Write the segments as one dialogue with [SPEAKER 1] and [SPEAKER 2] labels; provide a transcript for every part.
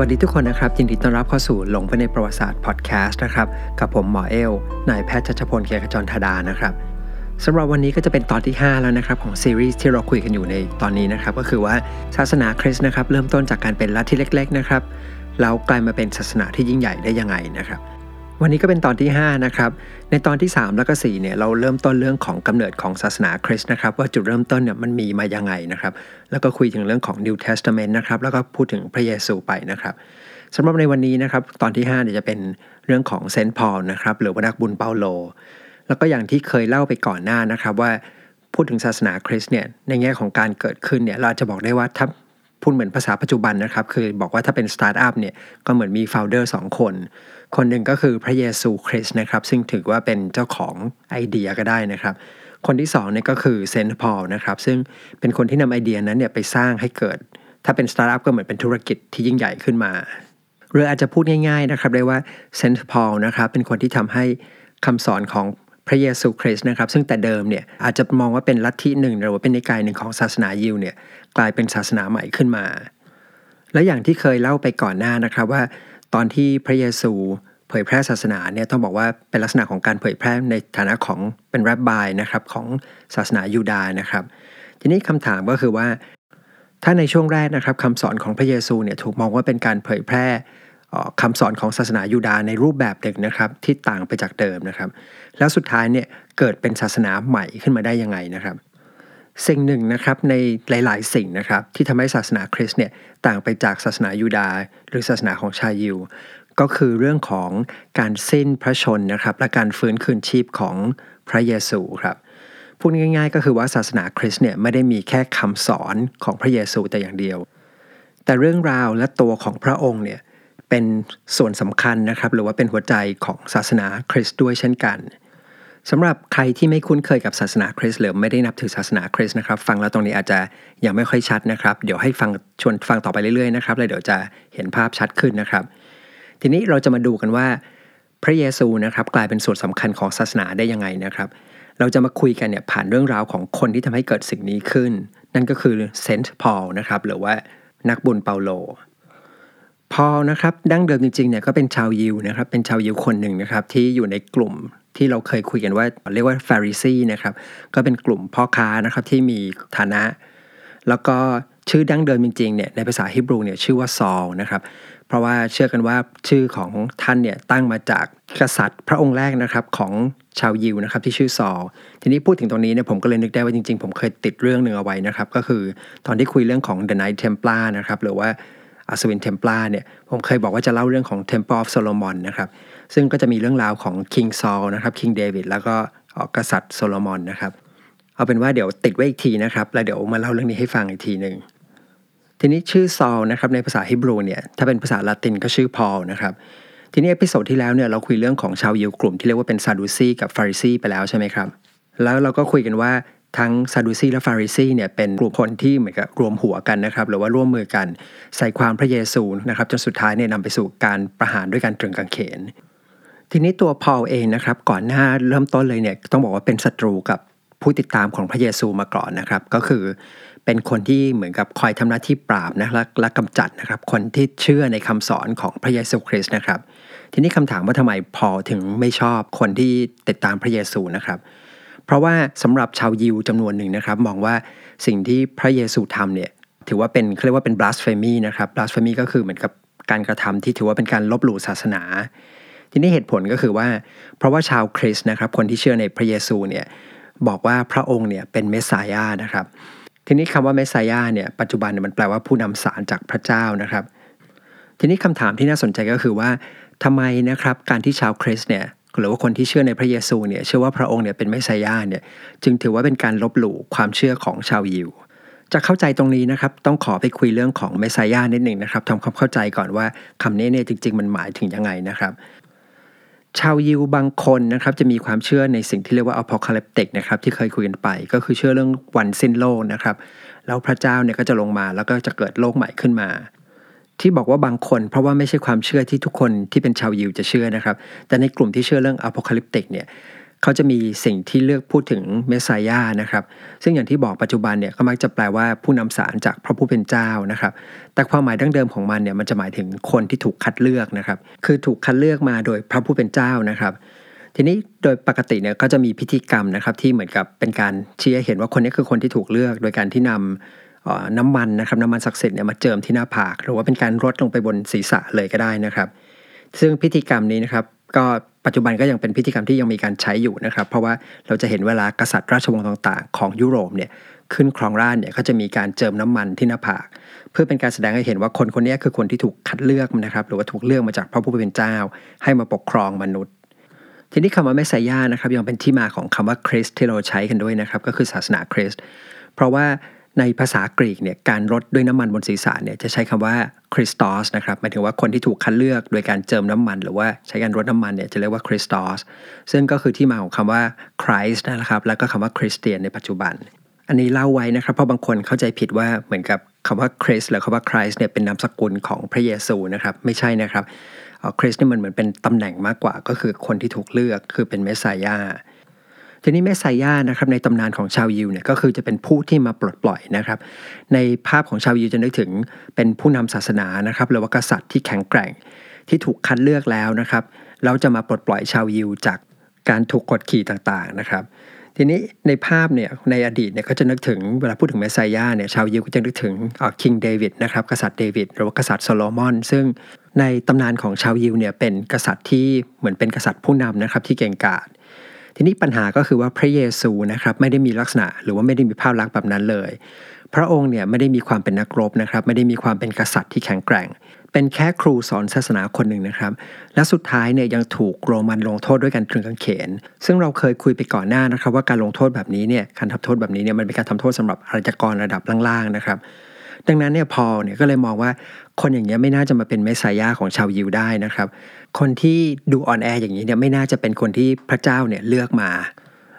[SPEAKER 1] วัสดีทุกคนนะครับ ยินดีต้อนรับเข้าสู่หลงไปในประวัติศาสตร์พอดแคสต์นะครับ กับผมหมอเอลนายแพทย์ชัชพลเกียรติจรธาดานะครับสำหรับวันนี้ก็จะเป็นตอนที่ 5 แล้วนะครับ ของซีรีส์ที่เราคุยกันอยู่ในตอนนี้นะครับ ก็คือว่าศาสนาคริสต์นะครับ เริ่มต้นจากการเป็นลัทธิเล็ก ๆ นะครับแล้วกลายมาเป็นศาสนาที่ยิ่งใหญ่ได้ยังไงนะครับ วันนี้ก็เป็นตอนที่ 5 นะครับ ในตอนที่ 3 แล้วก็4เนี่ยเราเริ่มต้นเรื่องของกำเนิดของศาสนาคริสต์นะครับ ว่าจุดเริ่มต้นเนี่ยมันมีมายังไงนะครับ แล้วก็คุยถึงเรื่องของ New Testament นะครับ แล้วก็พูดถึงพระเยซูไปนะครับสำหรับในวันนี้นะครับตอนที่5เนี่ยจะเป็นเรื่องของ Saint Paul นะครับหรือว่านักบุญเปาโล แล้วก็อย่างที่เคยเล่าไปก่อนหน้านะครับว่าพูดถึงศาสนาคริสต์เนี่ยในแง่ของการเกิดขึ้นเนี่ยเราจะบอกได้ว่าถ้าพูดเหมือนภาษาปัจจุบันนะครับคือบอกว่าถ้าเป็นสตาร์ทอัพเนี่ยก็เหมือนมี founder สองคน คนหนึ่งก็คือพระเยซูคริสต์นะครับ ซึ่งถือว่าเป็นเจ้าของไอเดียก็ได้นะครับ คนที่2เนี่ยก็คือ Saint Paul นะครับ ซึ่งเป็นคนที่นำไอเดียนั้นเนี่ยไปสร้างให้เกิด ถ้าเป็นสตาร์ทอัพก็เหมือนเป็นธุรกิจที่ยิ่งใหญ่ขึ้นมา หรืออาจจะพูดง่ายๆนะครับได้ว่า Saint Paul นะครับเป็นคนที่ทำให้คำสอนของพระเยซูคริสต์นะครับ ซึ่งแต่เดิมเนี่ยอาจจะมองว่าเป็นลัทธิหนึ่งหรือว่าเป็นนิกายหนึ่งของศาสนายิวเนี่ยกลายเป็นศาสนาใหม่ขึ้นมา และอย่างที่เคยเล่าไปก่อนหน้านะครับว่า ตอนที่พระเยซูเผยแพร่ศาสนาเนี่ยต้องบอกว่าเป็นลักษณะของการเผยแพร่ในฐานะของเป็นแรบบายนะครับของศาสนายูดาห์นะครับ ทีนี้คำถามก็คือว่า ถ้าในช่วงแรกนะครับคำสอนของพระเยซูเนี่ยถูกมองว่าเป็นการเผยแพร่คำสอนของศาสนายูดาห์ในรูปแบบหนึ่งนะครับที่ต่างไปจากเดิมนะครับ แล้วสุดท้ายเนี่ยเกิดเป็นศาสนาใหม่ขึ้นมาได้ยังไงนะครับ สิ่งหนึ่งนะครับในหลาย ๆ สิ่งนะครับที่ทำให้ศาสนาคริสต์เนี่ยต่างไปจากศาสนายูดาห์หรือศาสนาของชาวยิว ก็คือเรื่องของการสิ้นพระชนนะครับและการฟื้นคืนชีพของพระเยซูครับพูดง่าย ๆ ก็คือว่าศาสนาคริสต์เนี่ยไม่ได้มีแค่คำสอนของพระเยซูแต่อย่างเดียว แต่เรื่องราวและตัวของพระองค์เนี่ยเป็นส่วนสำคัญนะครับหรือว่าเป็นหัวใจของศาสนาคริสต์ด้วยเช่นกัน สำหรับใครที่ไม่คุ้นเคยกับศาสนาคริสต์หรือไม่ได้นับถือศาสนาคริสต์นะครับฟังแล้วตรงนี้อาจจะยังไม่ค่อยชัดนะครับ เดี๋ยวให้ฟังชวนฟังต่อไปเรื่อยๆนะครับแล้วเดี๋ยวจะเห็นภาพชัดขึ้นนะครับ ทีนี้เราจะมาดูกันว่า พระเยซูนะครับกลายเป็นส่วนสำคัญของศาสนาได้ยังไงนะครับ เราจะมาคุยกันเนี่ยผ่านเรื่องราวของคนที่ทำให้เกิดสิ่งนี้ขึ้น นั่นก็คือเซนต์พอลนะครับหรือว่านักบุญเปาโลพอนะครับดั้งเดิมจริงๆเนี่ยก็เป็นชาวยิวนะครับเป็นชาวยิวคนหนึ่งนะครับที่อยู่ในกลุ่ม ที่เราเคยคุยกันว่าเรียกว่าฟาริซีนะครับก็เป็นกลุ่มพ่อค้านะครับที่มีฐานะ แล้วก็ชื่อดั้งเดิมจริงๆเนี่ยในภาษาฮิบรูเนี่ยชื่อว่าซอลนะครับเพราะว่าเชื่อกันว่าชื่อของท่านเนี่ยตั้งมาจากกษัตริย์พระองค์แรกนะครับของชาวยิวนะครับที่ชื่อซอลทีนี้พูดถึงตรงนี้เนี่ยผมก็เลยนึกได้ว่าจริงๆ ผมเคยติดเรื่องหนึ่งเอาไว้นะครับก็คือตอนที่คุยเรื่องของ The Knight Templar นะครับหรือว่าอัศวินเทมปลาเนี่ยผมเคยบอกว่าจะเล่าเรื่องของ Temple of Solomon นะครับ ซึ่งก็จะมีเรื่องราวของ King Saul นะครับ King David แล้วก็กษัตริย์โซโลมอนนะครับ เอาเป็นว่าเดี๋ยวติดไว้อีกทีนะครับ แล้วเดี๋ยวมาเล่าเรื่องนี้ให้ฟังอีกทีหนึ่งทีนี้ชื่อ Saul นะครับในภาษาฮิบรูเนี่ยถ้าเป็นภาษาละตินก็ชื่อพอลนะครับทีนี้ episode ที่แล้วเนี่ยเราคุยเรื่องของชาวยิวกลุ่มที่เรียกว่าเป็นซาดูซีกับฟาริซีไปแล้วใช่ไหมครับแล้วเราก็คุยกันว่าทั้งซาดูซีและฟาริซีเนี่ยเป็นกลุ่มคนที่เหมือนกับรวมหัวกันนะครับหรือว่าร่วมมือกันใส่ความพระเยซูนะครับจนสุดท้ายเนี่ยนำไปสู่การประหารด้วยการตรึงกางเขน ทีนี้ตัวพอลเองนะครับ ก่อนหน้าเริ่มต้นเลยเนี่ยต้องบอกว่าเป็นศัตรูกับผู้ติดตามของพระเยซูมาก่อนนะครับ ก็คือเป็นคนที่เหมือนกับคอยทำหน้าที่ปราบนะและและกำจัดนะครับ คนที่เชื่อในคำสอนของพระเยซูคริสต์นะครับ ทีนี้คำถามว่าทำไมพอถึงไม่ชอบคนที่ติดตามพระเยซูนะครับ เพราะว่าสำหรับชาวยิวจำนวนหนึ่งนะครับ มองว่าสิ่งที่พระเยซูทำเนี่ยถือว่าเป็นเขาเรียกว่าเป็น blasphemy นะครับ blasphemy ก็คือเหมือนกับการกระทำที่ถือว่าเป็นการลบหลู่ศาสนา ทีนี้เหตุผลก็คือว่า เพราะว่าชาวคริสต์นะครับ คนที่เชื่อในพระเยซูเนี่ยบอกว่าพระองค์เนี่ยเป็นเมสสายานะครับ ทีนี้คำว่าเมสสายาเนี่ยปัจจุบันเนี่ยมันแปลว่าผู้นำสารจากพระเจ้านะครับ ทีนี้คำถามที่น่าสนใจก็คือว่าทำไมนะครับการที่ชาวคริสต์เนี่ยหรือว่าคนที่เชื่อในพระเยซูเนี่ยเชื่อว่าพระองค์เนี่ยเป็นเมสสายาเนี่ยจึงถือว่าเป็นการลบหลู่ความเชื่อของชาวยิวจะเข้าใจตรงนี้นะครับต้องขอไปคุยเรื่องของเมสสายานิดหนึ่งนะครับทำความเข้าใจก่อนว่าคำนี้เนี่ยจริง ๆ มันหมายถึงยังไงนะครับ ชาวยิวบางคนนะครับจะมีความเชื่อในสิ่งที่เรียกว่าอพอคาลิปติกนะครับที่เคยคุยกันไป ก็คือเชื่อเรื่องวันสิ้นโลกนะครับแล้วพระเจ้าเนี่ยก็จะลงมาแล้วก็จะเกิดโลกใหม่ขึ้นมา ที่บอกว่าบางคนเพราะว่าไม่ใช่ความเชื่อที่ทุกคนที่เป็นชาวยิวจะเชื่อนะครับ แต่ในกลุ่มที่เชื่อเรื่องอพอคาลิปติกเนี่ย เขาจะมีสิ่งที่เลือกพูดถึงเมสไซยานะครับ ซึ่งอย่างที่บอกปัจจุบันเนี่ยก็มักจะแปลว่าผู้นำสารจากพระผู้เป็นเจ้านะครับ แต่ความหมายดั้งเดิมของมันเนี่ยมันจะหมายถึงคนที่ถูกคัดเลือกนะครับ คือถูกคัดเลือกมาโดยพระผู้เป็นเจ้านะครับทีนี้โดยปกติเนี่ยก็จะมีพิธีกรรมนะครับที่เหมือนกับเป็นการชี้ให้เห็นว่าคนนี้คือคนที่ถูกเลือก โดยการที่นำน้ำมันนะครับน้ำมันศักดิ์สิทธิ์เนี่ยมาเจิมที่หน้าผาก หรือว่าเป็นการรดลงไปบนศีรษะเลยก็ได้นะครับ ซึ่งพิธีกรรมนี้นะครับ ก็ปัจจุบันก็ยังเป็นพิธีกรรมที่ยังมีการใช้อยู่นะครับ เพราะว่าเราจะเห็นเวลากษัตริย์ราชวงศ์ต่างๆ ของยุโรปเนี่ยขึ้นครองราชเนี่ยก็จะมีการเจิมน้ำมันที่หน้าผาก เพื่อเป็นการแสดงให้เห็นว่าคนคนนี้คือคนที่ถูกคัดเลือกนะครับ หรือว่าถูกเลือกมาจากพระผู้เป็นเจ้า ให้มาปกครองมนุษย์ ทีนี้คำว่าเมสไซยานะครับยังเป็นที่มาของคำว่าคริสที่เราใช้กันด้วยนะครับ ก็คือศาสนาคริสต์เพราะว่า ในภาษากรีกเนี่ยการรดด้วยน้ำมันบนศีรษะเนี่ยจะใช้คำว่าคริสตอสนะครับหมายถึงว่าคนที่ถูกคัดเลือกโดยการเจิมน้ำมัน หรือว่าใช้การรดน้ำมันเนี่ยจะเรียกว่าคริสตอสซึ่งก็คือที่มาของคำว่าคริสต์นะครับแล้วก็คำว่าคริสเตียนในปัจจุบัน อันนี้เล่าไว้นะครับเพราะบางคนเข้าใจผิดว่าเหมือนกับคำว่าคริสหรือคำว่าคริสเนี่ยเป็นนามสกุลของพระเยซูนะครับไม่ใช่นะครับคริสเนี่ยมันเหมือนเป็นตำแหน่งมากกว่าก็คือคนที่ถูกเลือกคือเป็นเมสไซยา ทีนี้เมสไซยานะครับในตำนานของชาวยิวเนี่ยก็คือจะเป็นผู้ที่มาปลดปล่อยนะครับ ในภาพของชาวยิวจะนึกถึงเป็นผู้นำศาสนานะครับหรือว่ากษัตริย์ที่แข็งแกร่งที่ถูกคัดเลือกแล้วนะครับแล้วจะมาปลดปล่อยชาวยิวจากการถูกกดขี่ต่างๆนะครับ ทีนี้ในภาพเนี่ยในอดีตเนี่ยก็จะนึกถึงเวลาพูดถึง Messiah เนี่ยชาวยิวก็จะนึกถึง King David นะครับกษัตริย์เดวิดหรือว่ากษัตริย์โซโลมอน ซึ่งในตำนานของชาวยิวเนี่ยเป็นกษัตริย์ที่เหมือนเป็นกษัตริย์ผู้นำนะครับที่เก่งกาจ ทีนี้ปัญหาก็คือว่าพระเยซูนะครับไม่ได้มีลักษณะ หรือว่าไม่ได้มีภาพลักษณ์แบบนั้นเลย พระองค์เนี่ยไม่ได้มีความเป็นนักรบนะครับ ไม่ได้มีความเป็นกษัตริย์ที่แข็งแกร่ง เป็นแค่ครูสอนศาสนาคนหนึ่งนะครับ และสุดท้ายเนี่ยยังถูกโรมันลงโทษด้วยการตรึงกางเขน ซึ่งเราเคยคุยไปก่อนหน้านะครับ ว่าการลงโทษแบบนี้เนี่ยการทำโทษแบบนี้เนี่ยมันเป็นการทำโทษสำหรับอาชญากรระดับล่างๆนะครับ ดังนั้นเนี่ยพอเนี่ยก็เลยมองว่าคนอย่างเงี้ยไม่น่าจะมาเป็นเมสายาของชาวยิวได้นะครับ คนที่ดูอ่อนแออย่างนี้เนี่ยไม่น่าจะเป็นคนที่พระเจ้าเนี่ยเลือกมา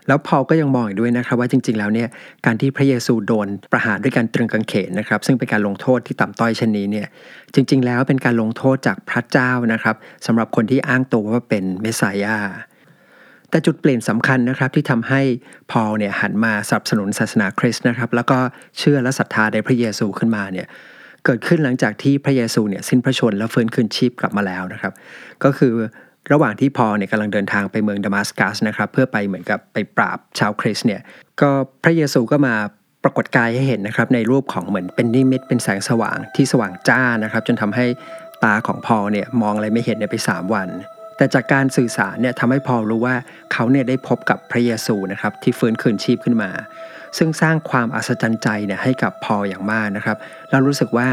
[SPEAKER 1] แล้วพอก็ยังมองอีกด้วยนะครับว่าจริง ๆ แล้วเนี่ยการที่พระเยซูโดนประหารด้วยการตรึงกางเขนนะครับ ซึ่งเป็นการลงโทษที่ต่ำต้อยเช่นนี้เนี่ยจริง ๆ แล้วเป็นการลงโทษจากพระเจ้านะครับสำหรับคนที่อ้างตัวว่าเป็นเมสายา แต่จุดเปลี่ยนสำคัญนะครับที่ทำให้พอลเนี่ยหันมาสนับสนุนศาสนาคริสต์นะครับ แล้วก็เชื่อและศรัทธาในพระเยซูขึ้นมาเนี่ยเกิดขึ้นหลังจากที่พระเยซูเนี่ยสิ้นพระชนและฟื้นคืนชีพกลับมาแล้วนะครับ ก็คือระหว่างที่พอเนี่ยกำลังเดินทางไปเมืองดามัสกัสนะครับเพื่อไปเหมือนกับไปปราบชาวคริสต์เนี่ยก็พระเยซูก็มาปรากฏกายให้เห็นนะครับในรูปของเหมือนเป็นนิมิตเป็นแสงสว่างที่สว่างจ้านะครับ จนทำให้ตาของพอเนี่ยมองอะไรไม่เห็นเนี่ยไป 3 วัน แต่จากการสื่อสารเนี่ยทำให้พอรู้ว่าเขาเนี่ยได้พบกับพระเยซูนะครับที่ฟื้นคืนชีพขึ้นมา ซึ่งสร้างความอัศจรรย์ใจเนี่ยให้กับพออย่างมากนะครับเรารู้สึกว่า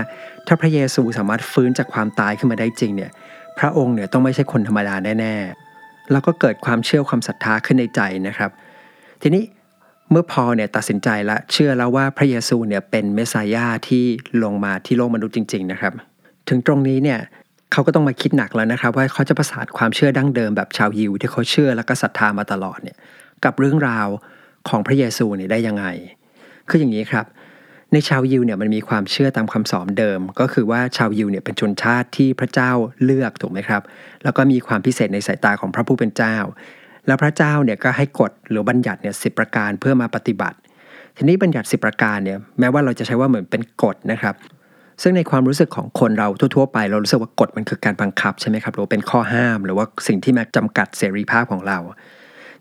[SPEAKER 1] ถ้าพระเยซูสามารถฟื้นจากความตายขึ้นมาได้จริงเนี่ยพระองค์เนี่ยต้องไม่ใช่คนธรรมดาแน่ๆแล้วก็เกิดความเชื่อความศรัทธาขึ้นในใจนะครับ ทีนี้เมื่อพอเนี่ยตัดสินใจและเชื่อแล้วว่าพระเยซูเนี่ยเป็นเมสสายาที่ลงมาที่โลกมนุษย์จริง ๆ นะครับ ถึงตรงนี้เนี่ย เขาก็ต้องมาคิดหนักแล้วนะครับ ว่าเขาจะประสานความเชื่อดั้งเดิมแบบชาวยิวที่เขาเชื่อและก็ศรัทธามาตลอดเนี่ยกับเรื่องราวของพระเยซูเนี่ยได้ยังไง คืออย่างนี้ครับ ในชาวยิวเนี่ยมันมีความเชื่อตามคำสอนเดิม ก็คือว่าชาวยิวเนี่ยเป็นชนชาติที่พระเจ้าเลือกถูกไหมครับ แล้วก็มีความพิเศษในสายตาของพระผู้เป็นเจ้า แล้วพระเจ้าเนี่ยก็ให้กฎหรือบัญญัติเนี่ยสิประการเพื่อมาปฏิบัติทีนี้บัญญัติสิประการเนี่ยแม้ว่าเราจะใช้ว่าเหมือนเป็นกฎนะครับ ซึ่งในความรู้สึกของคนเราทั่วๆไป เรารู้สึกว่ากฎมันคือการบังคับใช่ไหมครับหรือเป็นข้อห้าม หรือว่าสิ่งที่มาจำกัดเสรีภาพของเรา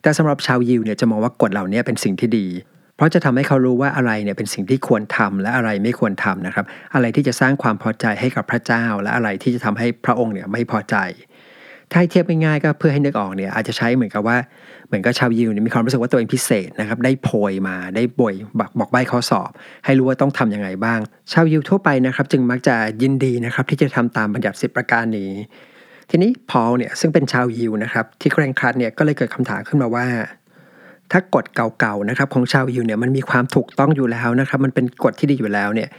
[SPEAKER 1] แต่สำหรับชาวยิวเนี่ยจะมองว่ากฎเหล่านี้เป็นสิ่งที่ดี เพราะจะทำให้เขารู้ว่าอะไรเนี่ยเป็นสิ่งที่ควรทำและอะไรไม่ควรทำนะครับ อะไรที่จะสร้างความพอใจให้กับพระเจ้า และอะไรที่จะทำให้พระองค์เนี่ยไม่พอใจถ้าเทียบง่ายๆก็เพื่อให้นึกออกเนี่ยอาจจะใช้เหมือนกับว่า มือนกับชาวยิวเนี่ยมีความรู้สึกว่าตัวเองพิเศษนะครับได้โพยมาได้บอยบอกบอกใบข้อสอบ ให้รู้ว่าต้องทํำยังไงบ้าง ชาวยิวทั่วไปนะครับ จึงมักจะยินดีนะครับที่จะทำตามบัญญัติสิบประการนี้ ทีนี้พอลเนี่ยซึ่งเป็นชาวยิวนะครับที่เคร่งครัดเนี่ยก็เลยเกิดคำถามขึ้นมาว่า ถ้ากฎเก่าๆนะครับของชาวยิวเนี่ยมันมีความถูกต้องอยู่แล้วนะครับ มันเป็นกฎที่ดีอยู่แล้วเนี่ย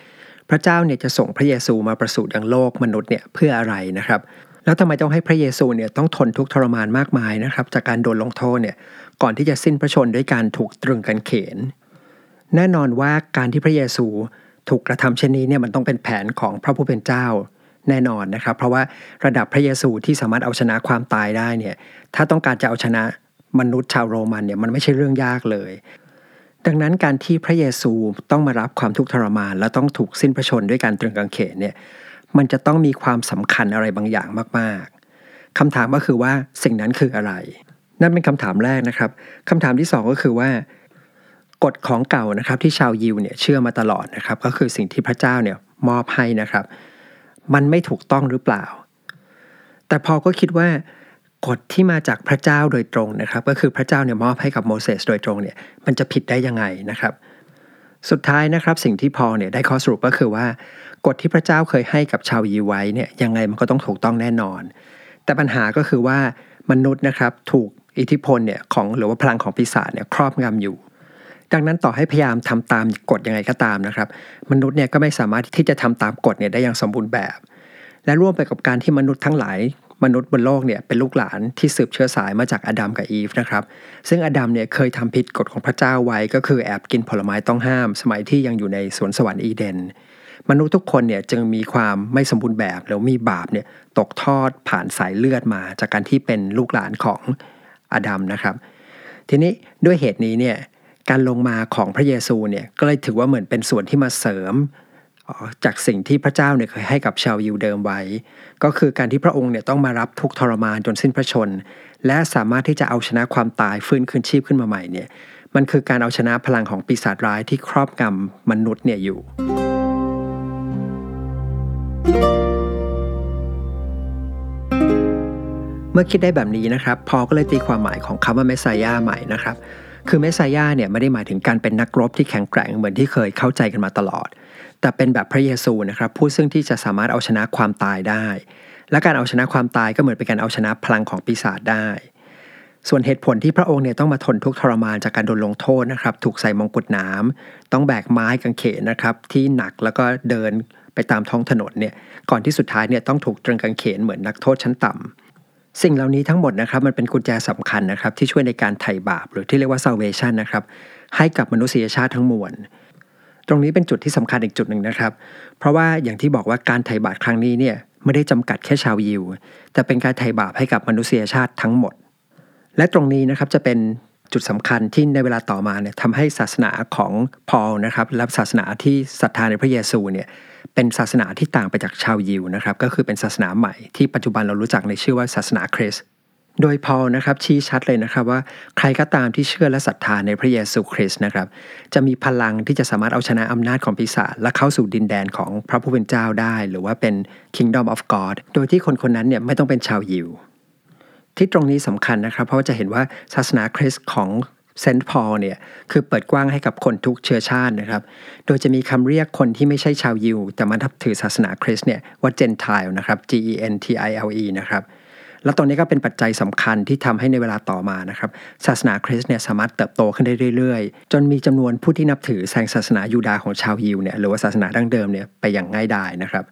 [SPEAKER 1] พระเจ้าเนี่ยจะส่งพระเยซูมาประสูติยังโลกมนุษย์เนี่ยเพื่ออะไรนะครับ แล้วทำไมต้องให้พระเยซูเนี่ยต้องทนทุกข์ทรมานมากมายนะครับ จากการโดนลงโทษเนี่ยก่อนที่จะสิ้นพระชนด้วยการถูกตรึงกันเขน แน่นอนว่าการที่พระเยซูถูกกระทำเช่นนี้เนี่ยมันต้องเป็นแผนของพระผู้เป็นเจ้าแน่นอนนะครับ เพราะว่าระดับพระเยซูที่สามารถเอาชนะความตายได้เนี่ยถ้าต้องการจะเอาชนะมนุษย์ชาวโรมันเนี่ยมันไม่ใช่เรื่องยากเลย ดังนั้นการที่พระเยซูต้องมารับความทุกข์ทรมาน และต้องถูกสิ้นพระชนด้วยการตรึงกางเขนเนี่ย มันจะต้องมีความสำคัญอะไรบางอย่างมากๆคำถามก็คือว่าสิ่งนั้นคืออะไร นั่นเป็นคำถามแรกนะครับคำถามที่สองก็คือว่ากฎของเก่านะครับที่ชาวยิวเนี่ยเชื่อมาตลอดนะครับ ก็คือสิ่งที่พระเจ้าเนี่ยมอบให้นะครับ มันไม่ถูกต้องหรือเปล่า แต่พอก็คิดว่ากฎที่มาจากพระเจ้าโดยตรงนะครับ ก็คือพระเจ้าเนี่ยมอบให้กับโมเสสโดยตรงเนี่ยมันจะผิดได้ยังไงนะครับ สุดท้ายนะครับสิ่งที่พอเนี่ยได้ข้อสรุปก็คือว่า กฎที่พระเจ้าเคยให้กับชาวยิวไว้เนี่ยยังไงมันก็ต้องถูกต้องแน่นอน แต่ปัญหาก็คือว่ามนุษย์นะครับถูกอิทธิพลเนี่ยของหรือว่าพลังของปีศาจเนี่ยครอบงำอยู่ ดังนั้นต่อให้พยายามทำตามกฎยังไงก็ตามนะครับ มนุษย์เนี่ยก็ไม่สามารถที่จะทำตามกฎเนี่ยได้อย่างสมบูรณ์แบบ และร่วมไปกับการที่มนุษย์ทั้งหลายมนุษย์บนโลกเนี่ยเป็นลูกหลานที่สืบเชื้อสายมาจากอดัมกับอีฟนะครับซึ่งอดัมเนี่ยเคยทำผิดกฎของพระเจ้าไว้ก็คือแอบกินผลไม้ต้องห้าม สมัยที่ยังอยู่ในสวนสวรรค์อีเดน มนุษย์ทุกคนเนี่ยจึงมีความไม่สมบูรณ์แบบหรือมีบาปเนี่ยตกทอดผ่านสายเลือดมา จากการที่เป็นลูกหลานของอดัมนะครับ ทีนี้ด้วยเหตุนี้เนี่ยการลงมาของพระเยซูเนี่ยก็เลยถือว่าเหมือนเป็นส่วนที่มาเสริมจากสิ่งที่พระเจ้าเนี่ยเคยให้กับชาวยิวเดิมไว้ ก็คือการที่พระองค์เนี่ยต้องมารับทุกทรมานจนสิ้นพระชน และสามารถที่จะเอาชนะความตายฟื้นคืนชีพขึ้นมาใหม่เนี่ยมันคือการเอาชนะพลังของปีศาจร้ายที่ครอบงำมนุษย์เนี่ยอยู่ เมื่อคิดได้แบบนี้นะครับพอก็เลยตีความหมายของคำว่าเมสไซยาใหม่นะครับคือเมสายาเนี่ยไม่ได้หมายถึงการเป็นนักรบที่แข็งแกร่งเหมือนที่เคยเข้าใจกันมาตลอด แต่เป็นแบบพระเยซูนะครับผู้ซึ่งที่จะสามารถเอาชนะความตายได้ และการเอาชนะความตายก็เหมือนเป็นการเอาชนะพลังของปีศาจได้ส่วนเหตุผลที่พระองค์เนี่ยต้องมาทนทุกข์ทรมานจากการโดนลงโทษนะครับ ถูกใส่มงกุฎน้ำต้องแบกไม้กางเขนนะครับที่หนักแล้วก็เดินไปตามท้องถนนเนี่ย ก่อนที่สุดท้ายเนี่ยต้องถูกตรึงกางเขนเหมือนนักโทษชั้นต่ำ สิ่งเหล่านี้ทั้งหมดนะครับมันเป็นกุญแจสำคัญนะครับที่ช่วยในการไถ่บาป หรือที่เรียกว่า salvation นะครับให้กับมนุษยชาติทั้งมวล ตรงนี้เป็นจุดที่สำคัญอีกจุดหนึ่งนะครับ เพราะว่าอย่างที่บอกว่าการไถ่บาปครั้งนี้เนี่ยไม่ได้จำกัดแค่ชาวยิว แต่เป็นการไถ่บาปให้กับมนุษยชาติทั้งหมด และตรงนี้นะครับจะเป็น จุดสำคัญที่ในเวลาต่อมาเนี่ยทำให้ศาสนาของพอลนะครับและศาสนาที่ศรัทธาในพระเยซูเนี่ยเป็นศาสนาที่ต่างไปจากชาวยิวนะครับก็คือเป็นศาสนาใหม่ที่ปัจจุบันเรารู้จักในชื่อว่าศาสนาคริสต์โดยพอลนะครับชี้ชัดเลยนะครับว่าใครก็ตามที่เชื่อและศรัทธาในพระเยซูคริสต์นะครับจะมีพลังที่จะสามารถเอาชนะอำนาจของปีศาจและเข้าสู่ดินแดนของพระผู้เป็นเจ้าได้ หรือว่าเป็น Kingdom of God โดยที่คนคนนั้นเนี่ยไม่ต้องเป็นชาวยิว ที่ตรงนี้สำคัญนะครับ เพราะว่าจะเห็นว่าศาสนาคริสต์ของ Saint Paul เนี่ยคือเปิดกว้างให้กับคนทุกเชื้อชาตินะครับ โดยจะมีคำเรียกคนที่ไม่ใช่ชาวยิว แต่มานับถือศาสนาคริสต์เนี่ยว่า Gentile นะครับ G E N T I L E นะครับแล้วตรงนี้ก็เป็นปัจจัยสำคัญที่ทำให้ในเวลาต่อมานะครับศาสนาคริสต์เนี่ยสามารถเติบโตขึ้นได้เรื่อยๆ จนมีจำนวนผู้ที่นับถือแซงศาสนายูดาห์ของชาวยิวเนี่ยหรือว่าศาสนาดั้งเดิมเนี่ยไปอย่างง่ายดายนะครับ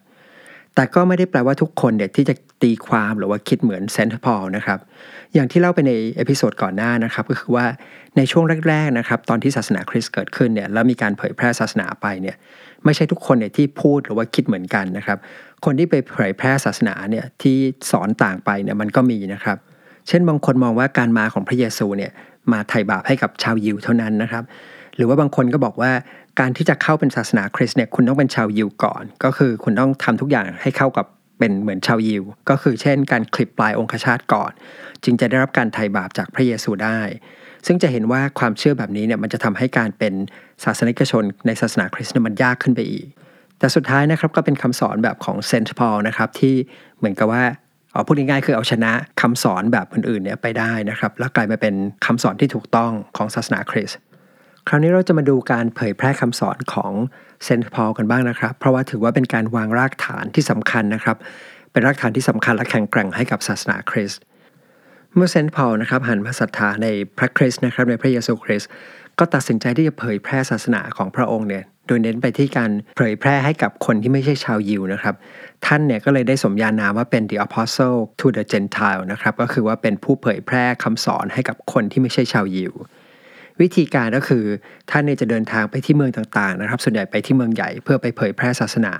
[SPEAKER 1] แต่ก็ไม่ได้แปลว่าทุกคนเนี่ยที่จะตีความหรือว่าคิดเหมือน Saint Paul นะครับ อย่างที่เล่าไปใน episode ก่อนหน้านะครับก็คือว่าในช่วงแรกๆนะครับตอนที่ศาสนาคริสต์เกิดขึ้นเนี่ยแล้วมีการเผยแพร่ศาสนาไปเนี่ยไม่ใช่ทุกคนเนี่ยที่พูดหรือว่าคิดเหมือนกันนะครับ คนที่ไปเผยแพร่ศาสนาเนี่ยที่สอนต่างไปเนี่ยมันก็มีนะครับ เช่นบางคนมองว่าการมาของพระเยซูเนี่ยมาไถ่บาปให้กับชาวยิวเท่านั้นนะครับ หรือว่าบางคนก็บอกว่า การที่จะเข้าเป็นศาสนาคริสต์เนี่ยคุณต้องเป็นชาวยิวก่อน ก็คือคุณต้องทำทุกอย่างให้เข้ากับเป็นเหมือนชาวยิว ก็คือเช่น การคลิปปลายองคชาตก่อน จึงจะได้รับการไถ่บาปจากพระเยซูได้ ซึ่งจะเห็นว่าความเชื่อแบบนี้เนี่ยมันจะทำให้การเป็นศาสนิกชนในศาสนาคริสต์มันยากขึ้นไปอีก แต่สุดท้ายนะครับก็เป็นคำสอนแบบของเซนต์พอลนะครับที่เหมือนกับว่าเอาพูดง่ายๆคือเอาชนะคำสอนแบบอื่นๆเนี่ยไปได้นะครับ แล้วกลายมาเป็นคำสอนที่ถูกต้องของศาสนาคริสต์ คราวนี้เราจะมาดูการเผยแพร่คำสอนของเซนต์พอลกันบ้างนะครับ เพราะว่าถือว่าเป็นการวางรากฐานที่สำคัญนะครับ เป็นรากฐานที่สำคัญและแข็งแกร่งให้กับศาสนาคริสต์เมื่อเซนต์พอลนะครับหันมาศรัทธาในพระคริสต์นะครับในพระเยซูคริสต์ก็ตัดสินใจที่จะเผยแพร่ศาสนาของพระองค์เนี่ยโดยเน้นไปที่การเผยแพร่ให้กับคนที่ไม่ใช่ชาวยิวนะครับ ท่านเนี่ยก็เลยได้สมญานามว่าเป็น the apostle to the gentile นะครับก็คือว่าเป็นผู้เผยแพร่คำสอนให้กับคนที่ไม่ใช่ชาวยิว วิธีการก็คือท่านเนี่ยจะเดินทางไปที่เมืองต่างๆนะครับ ส่วนใหญ่ไปที่เมืองใหญ่เพื่อไปเผยแพร่ศาสนา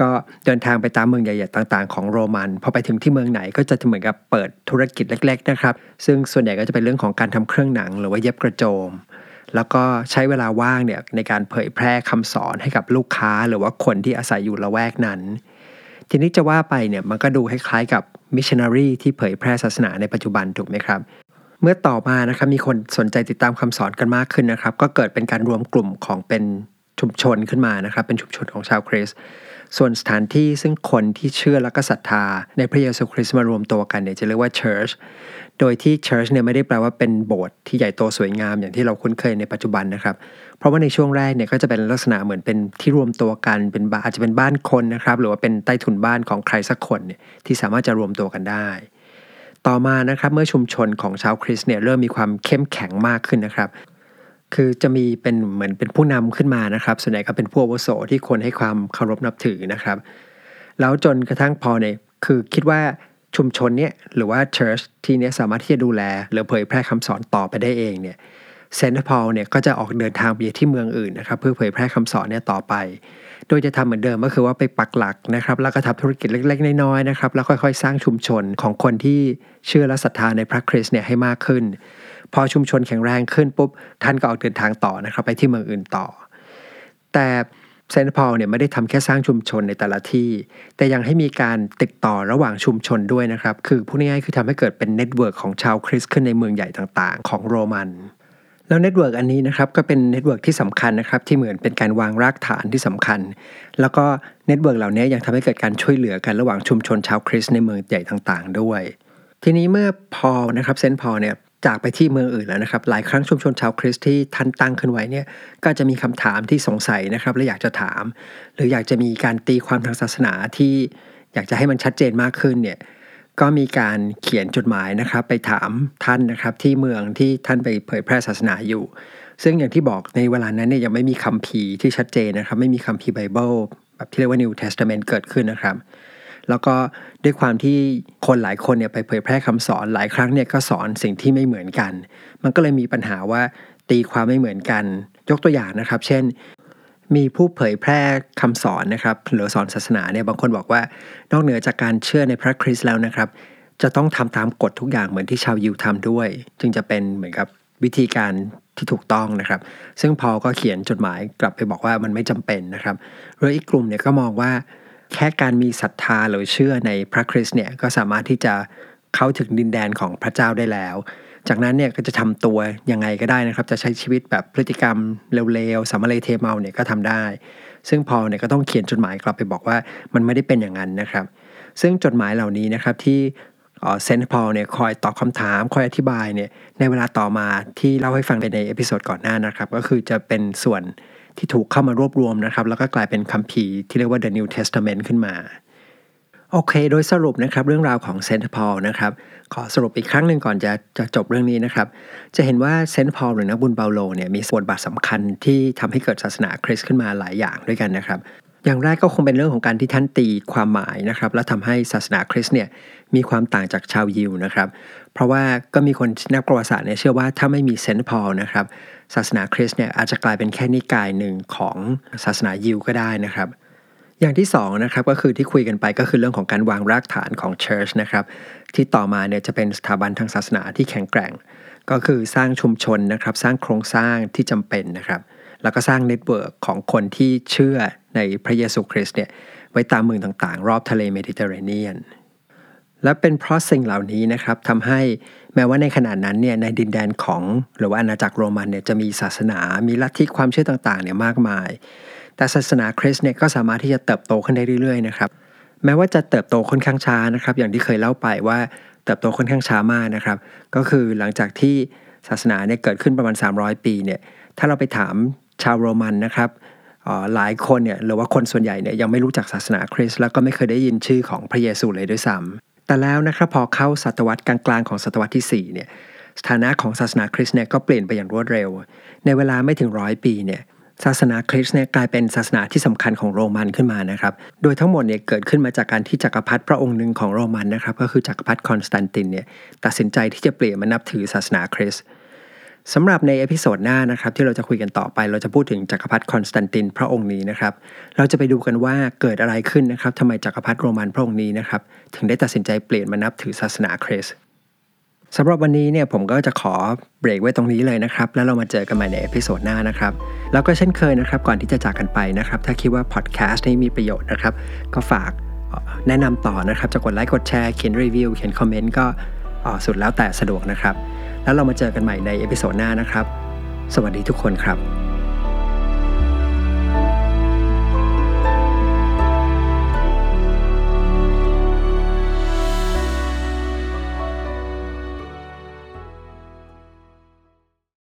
[SPEAKER 1] ก็เดินทางไปตามเมืองใหญ่ๆต่าง ๆ ของโรมันพอไปถึงที่เมืองไหนก็จะเหมือนกับเปิดธุรกิจเล็ก ๆ นะครับ ซึ่งส่วนใหญ่ก็จะเป็นเรื่องของการทำเครื่องหนัง หรือว่าเย็บกระโจม แล้วก็ใช้เวลาว่างเนี่ยในการเผยแพร่คำสอนให้กับลูกค้า หรือว่าคนที่อาศัยอยู่ละแวกนั้นทีนี้จะว่าไปเนี่ยมันก็ดูคล้ายๆกับมิชชันนารีที่เผยแพร่ศาสนาในปัจจุบันถูกไหมครับ เมื่อต่อมานะครับมีคนสนใจติดตามคำสอนกันมากขึ้นนะครับ ก็เกิดเป็นการรวมกลุ่มของเป็นชุมชนขึ้นมานะครับ เป็นชุมชนของชาวคริสส่วนสถานที่ซึ่งคนที่เชื่อและก็ศรัทธา ในพระเยซูคริสต์มารวมตัวกันเนี่ยจะเรียกว่า church โดยที่ church เนี่ยไม่ได้แปลว่าเป็นโบสถ์ที่ใหญ่โตสวยงามอย่างที่เราคุ้นเคยในปัจจุบันนะครับ เพราะว่าในช่วงแรกเนี่ยก็จะเป็นลักษณะเหมือนเป็นที่รวมตัวกันเป็นบ้านอาจจะเป็นบ้านคนนะครับ หรือว่าเป็นใต้ถุนบ้านของใครสักคนเนี่ยที่สามารถจะรวมตัวกันได้ ต่อมานะครับเมื่อชุมชนของชาวคริสต์เนี่ยเริ่มมีความเข้มแข็งมากขึ้นนะครับคือจะมีเป็นเหมือนเป็นผู้นำขึ้นมานะครับ ส่วนใหญ่ก็เป็นผู้อาวุโสที่คนให้ความเคารพนับถือนะครับ แล้วจนกระทั่งพอเนี่ยคือคิดว่าชุมชนเนี่ยหรือว่า church ที่เนี้ยสามารถที่จะดูแล หรือเผยแพร่คำสอนต่อไปได้เองเนี่ย Saint Paul เนี่ยก็จะออกเดินทางไปที่เมืองอื่นนะครับเพื่อเผยแพร่คำสอนเนี่ยต่อไป โดยจะทำเหมือนเดิมก็คือว่าไปปักหลักนะครับแล้วก็ทำธุรกิจเล็กๆน้อยๆนะครับแล้วค่อยๆ สร้างชุมชนของคนที่เชื่อและศรัทธาในพระคริสต์เนี่ยให้มากขึ้น พอชุมชนแข็งแรงขึ้นปุ๊บท่านก็ออกเดินทางต่อนะครับไปที่เมืองอื่นต่อ แต่ Saint Paul เนี่ยไม่ได้ทำแค่สร้างชุมชนในแต่ละที่ แต่ยังให้มีการติดต่อระหว่างชุมชนด้วยนะครับ คือพูดง่ายๆคือทำให้เกิดเป็น network ของชาวคริสต์ขึ้นในเมืองใหญ่ต่างๆ ของโรมัน แล้ว network อันนี้นะครับก็เป็น network ที่สำคัญนะครับที่เหมือนเป็นการวางรากฐานที่สำคัญ แล้วก็ network เหล่านี้ยังทำให้เกิดการช่วยเหลือกันระหว่างชุมชนชาวคริสต์ในเมืองใหญ่ต่างๆ ด้วย ทีนี้เมื่อพอนะครับเซนต์พอลเนี่ยจากไปที่เมืองอื่นแล้วนะครับ หลายครั้งชุมชนชาวคริสต์ที่ท่านตั้งขึ้นไว้เนี่ยก็จะมีคำถามที่สงสัยนะครับและอยากจะถาม หรืออยากจะมีการตีความทางศาสนาที่อยากจะให้มันชัดเจนมากขึ้นเนี่ย ก็มีการเขียนจดหมายนะครับ ไปถามท่านนะครับที่เมืองที่ท่านไปเผยแพร่ศาสนาอยู่ ซึ่งอย่างที่บอกในเวลานั้นเนี่ยยังไม่มีคัมภีร์ที่ชัดเจนนะครับ ไม่มีคัมภีร์ไบเบิลแบบที่เรียกว่า New Testament เกิดขึ้นนะครับ แล้วก็ด้วยความที่คนหลายคนเนี่ยไปเผยแพร่คำสอนหลายครั้งเนี่ยก็สอนสิ่งที่ไม่เหมือนกัน มันก็เลยมีปัญหาว่าตีความไม่เหมือนกัน ยกตัวอย่างนะครับ เช่น มีผู้เผยแพร่คำสอนนะครับหรือสอนศาสนาเนี่ยบางคนบอกว่านอกเหนือจากการเชื่อในพระคริสต์แล้วนะครับ จะต้องทำตามกฎทุกอย่างเหมือนที่ชาวยิวทำด้วย จึงจะเป็นเหมือนกับวิธีการที่ถูกต้องนะครับ ซึ่งพอก็เขียนจดหมายกลับไปบอกว่ามันไม่จำเป็นนะครับหรืออีกกลุ่มเนี่ยก็มองว่า แค่การมีศรัทธาหรือเชื่อในพระคริสต์เนี่ยก็สามารถที่จะเข้าถึงดินแดนของพระเจ้าได้แล้ว จากนั้นเนี่ยก็จะทำตัวยังไงก็ได้นะครับ จะใช้ชีวิตแบบพฤติกรรมเร็วๆสามเลเทเมาเนี่ยก็ทำได้ ซึ่งพอลเนี่ยก็ต้องเขียนจดหมายกลับไปบอกว่ามันไม่ได้เป็นอย่างนั้นนะครับ ซึ่งจดหมายเหล่านี้นะครับที่เซนต์พอลเนี่ยคอยตอบคำถาม คอยอธิบายเนี่ยในเวลาต่อมาที่เล่าให้ฟังไปใน episode ก่อนหน้านะครับ ก็คือจะเป็นส่วนที่ถูกเข้ามารวบรวมนะครับ แล้วก็กลายเป็นคัมภีร์ที่เรียกว่า The New Testament ขึ้นมา โอเค โดยสรุปนะครับเรื่องราวของเซนต์พอลนะครับขอสรุปอีกครั้งหนึ่งก่อนจะจะจบเรื่องนี้นะครับ จะเห็นว่าเซนต์พอลหรือนักบุญเปาโลเนี่ยมีส่วนบาทสำคัญที่ทำให้เกิดศาสนาคริสต์ขึ้นมาหลายอย่างด้วยกันนะครับ อย่างแรกก็คงเป็นเรื่องของการที่ท่านตีความหมายนะครับ และทำให้ศาสนาคริสต์เนี่ยมีความต่างจากชาวยิวนะครับ เพราะว่าก็มีคนนักประวัติศาสตร์เนี่ยเชื่อว่าถ้าไม่มีเซนต์พอลนะครับศาสนาคริสต์เนี่ยอาจจะกลายเป็นแค่นิกายหนึ่งของศาสนายิวก็ได้นะครับ อย่างที่2นะครับก็คือที่คุยกันไปก็คือเรื่องของการวางรากฐานของเชิร์ชนะครับที่ต่อมาเนี่ยจะเป็นสถาบันทางศาสนาที่แข็งแกร่ง ก็คือสร้างชุมชนนะครับสร้างโครงสร้างที่จำเป็นนะครับแล้วก็สร้าง network ของคนที่เชื่อในพระเยซูคริสต์เนี่ยไว้ตามเมืองต่างๆ รอบทะเลเมดิเตอร์เรเนียน และเป็นเพราะสิ่งเหล่านี้นะครับทำให้แม้ว่าในขณะนั้นเนี่ยในดินแดนของหรือว่าอาณาจักรโรมันเนี่ยจะมีศาสนา มีลัทธิความเชื่อต่างๆเนี่ยมากมาย แต่ศาสนาคริสต์เนี่ยก็สามารถที่จะเติบโตขึ้นได้เรื่อยๆนะครับแม้ว่าจะเติบโตค่อนข้างช้านะครับ อย่างที่เคยเล่าไปว่าเติบโตค่อนข้างช้ามากนะครับ ก็คือหลังจากที่ศาสนาเนี่ยเกิดขึ้นประมาณ 300 ปีเนี่ยถ้าเราไปถามชาวโรมันนะครับหลายคนเนี่ยหรือว่าคนส่วนใหญ่เนี่ยยังไม่รู้จักศาสนาคริสต์แล้วก็ไม่เคยได้ยินชื่อของพระเยซูเลยด้วยซ้ำแต่แล้วนะครับพอเข้าศตวรรษกลางๆของศตวรรษที่4เนี่ยสถานะของศาสนาคริสต์เนี่ยก็เปลี่ยนไปอย่างรวดเร็ว ในเวลาไม่ถึงร้อยปีเนี่ย ศาสนาคริสต์เนี่ยกลายเป็นศาสนาที่สำคัญของโรมันขึ้นมานะครับ โดยทั้งหมดเนี่ยเกิดขึ้นมาจากการที่จักรพรรดิพระองค์หนึ่งของโรมันนะครับ ก็คือจักรพรรดิคอนสแตนตินเนี่ยตัดสินใจที่จะเปลี่ยนมานับถือศาสนาคริสต์สำหรับใน episode หน้านะครับที่เราจะคุยกันต่อไปเราจะพูดถึงจักรพรรดิคอนสแตนตินพระองค์นี้นะครับ เราจะไปดูกันว่าเกิดอะไรขึ้นนะครับทำไมจักรพรรดิโรมันพระองค์นี้นะครับถึงได้ตัดสินใจเปลี่ยนมานับถือศาสนาคริสต์ สำหรับวันนี้เนี่ยผมก็จะขอเบรกไว้ตรงนี้เลยนะครับ แล้วเรามาเจอกันใหม่ใน episode หน้านะครับ แล้วก็เช่นเคยนะครับ ก่อนที่จะจากกันไปนะครับ ถ้าคิดว่าพอดแคสต์นี้มีประโยชน์นะครับ ก็ฝากแนะนำต่อนะครับจะกดไลค์กดแชร์เขียนรีวิวเขียนคอมเมนต์ก็สุดแล้วแต่สะดวกนะครับ แล้วเรามาเจอกันใหม่ใน episode หน้านะครับ สวัสดีทุกคนครับ